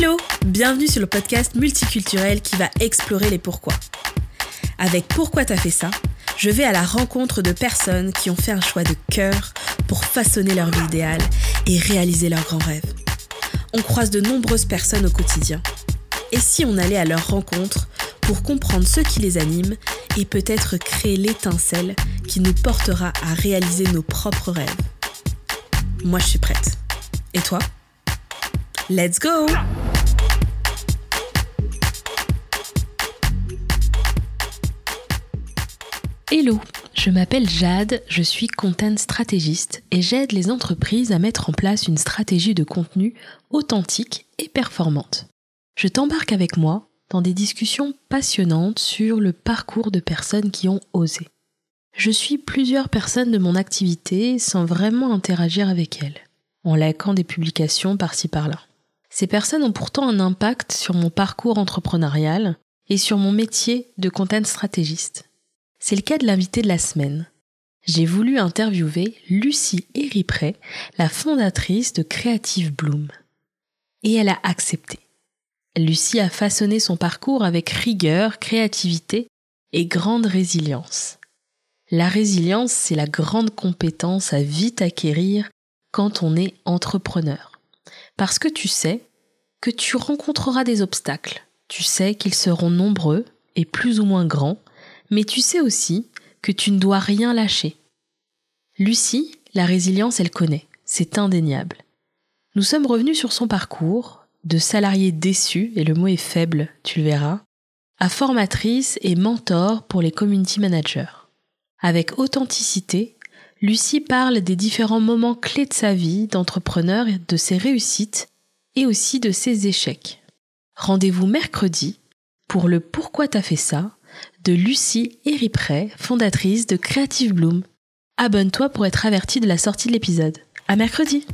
Hello, bienvenue sur le podcast multiculturel qui va explorer les pourquoi. Avec Pourquoi t'as fait ça, je vais à la rencontre de personnes qui ont fait un choix de cœur pour façonner leur vie idéale et réaliser leurs grands rêves. On croise de nombreuses personnes au quotidien. Et si on allait à leur rencontre pour comprendre ce qui les anime et peut-être créer l'étincelle qui nous portera à réaliser nos propres rêves? Moi, je suis prête. Et toi? Let's go Hello, je m'appelle Jade, je suis content stratégiste et j'aide les entreprises à mettre en place une stratégie de contenu authentique et performante. Je t'embarque avec moi dans des discussions passionnantes sur le parcours de personnes qui ont osé. Je suis plusieurs personnes de mon activité sans vraiment interagir avec elles, en likant des publications par-ci par-là. Ces personnes ont pourtant un impact sur mon parcours entrepreneurial et sur mon métier de content stratégiste. C'est le cas de l'invité de la semaine. J'ai voulu interviewer Lucie Eripré, la fondatrice de Creative Bloom. Et elle a accepté. Lucie a façonné son parcours avec rigueur, créativité et grande résilience. La résilience, c'est la grande compétence à vite acquérir quand on est entrepreneur. Parce que tu sais que tu rencontreras des obstacles. Tu sais qu'ils seront nombreux et plus ou moins grands mais tu sais aussi que tu ne dois rien lâcher. Lucie, la résilience, elle connaît, c'est indéniable. Nous sommes revenus sur son parcours, de salarié déçu, et le mot est faible, tu le verras, à formatrice et mentor pour les community managers. Avec authenticité, Lucie parle des différents moments clés de sa vie d'entrepreneur, de ses réussites et aussi de ses échecs. Rendez-vous mercredi pour le Pourquoi t'as fait ça de Lucie Eripré, fondatrice de Creative Bloom. Abonne-toi pour être averti de la sortie de l'épisode. À mercredi!